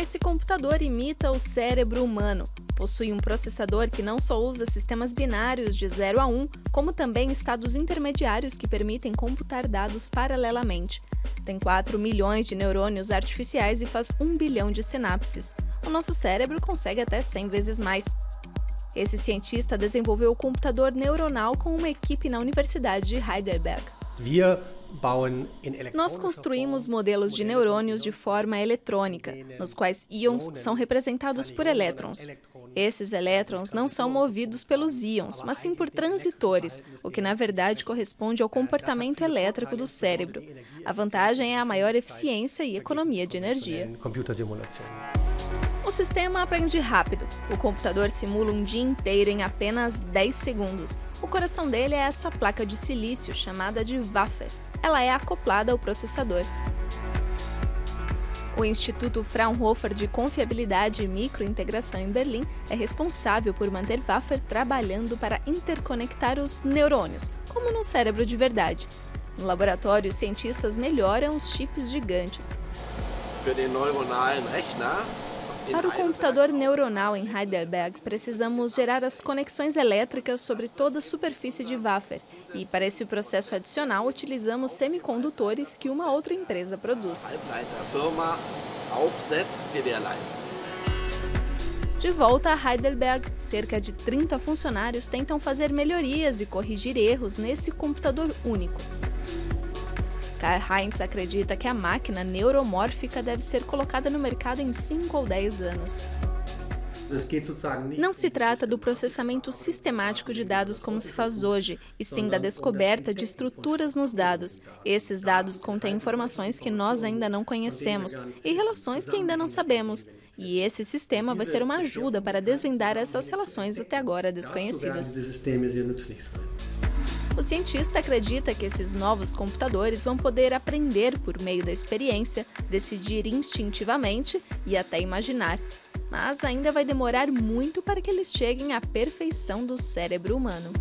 Esse computador imita o cérebro humano. Possui um processador que não só usa sistemas binários de 0 a 1, como também estados intermediários que permitem computar dados paralelamente. Tem 4 milhões de neurônios artificiais e faz 1 bilhão de sinapses. O nosso cérebro consegue até 100 vezes mais. Esse cientista desenvolveu o computador neuronal com uma equipe na Universidade de Heidelberg. Nós construímos modelos de neurônios de forma eletrônica, nos quais íons são representados por elétrons. Esses elétrons não são movidos pelos íons, mas sim por transitores, o que na verdade corresponde ao comportamento elétrico do cérebro. A vantagem é a maior eficiência e economia de energia. O sistema aprende rápido. O computador simula um dia inteiro em apenas 10 segundos. O coração dele é essa placa de silício chamada de wafer. Ela é acoplada ao processador. O Instituto Fraunhofer de Confiabilidade e Microintegração em Berlim é responsável por manter Wafer trabalhando para interconectar os neurônios, como no cérebro de verdade. No laboratório, os cientistas melhoram os chips gigantes. Für den neuronalen Rechner para o computador neuronal em Heidelberg, precisamos gerar as conexões elétricas sobre toda a superfície de Wafer. E para esse processo adicional, utilizamos semicondutores que uma outra empresa produz. De volta a Heidelberg, cerca de 30 funcionários tentam fazer melhorias e corrigir erros nesse computador único. Karl Heinz acredita que a máquina neuromórfica deve ser colocada no mercado em 5 ou 10 anos. Não se trata do processamento sistemático de dados como se faz hoje, e sim da descoberta de estruturas nos dados. Esses dados contêm informações que nós ainda não conhecemos e relações que ainda não sabemos. E esse sistema vai ser uma ajuda para desvendar essas relações até agora desconhecidas. O cientista acredita que esses novos computadores vão poder aprender por meio da experiência, decidir instintivamente e até imaginar. Mas ainda vai demorar muito para que eles cheguem à perfeição do cérebro humano.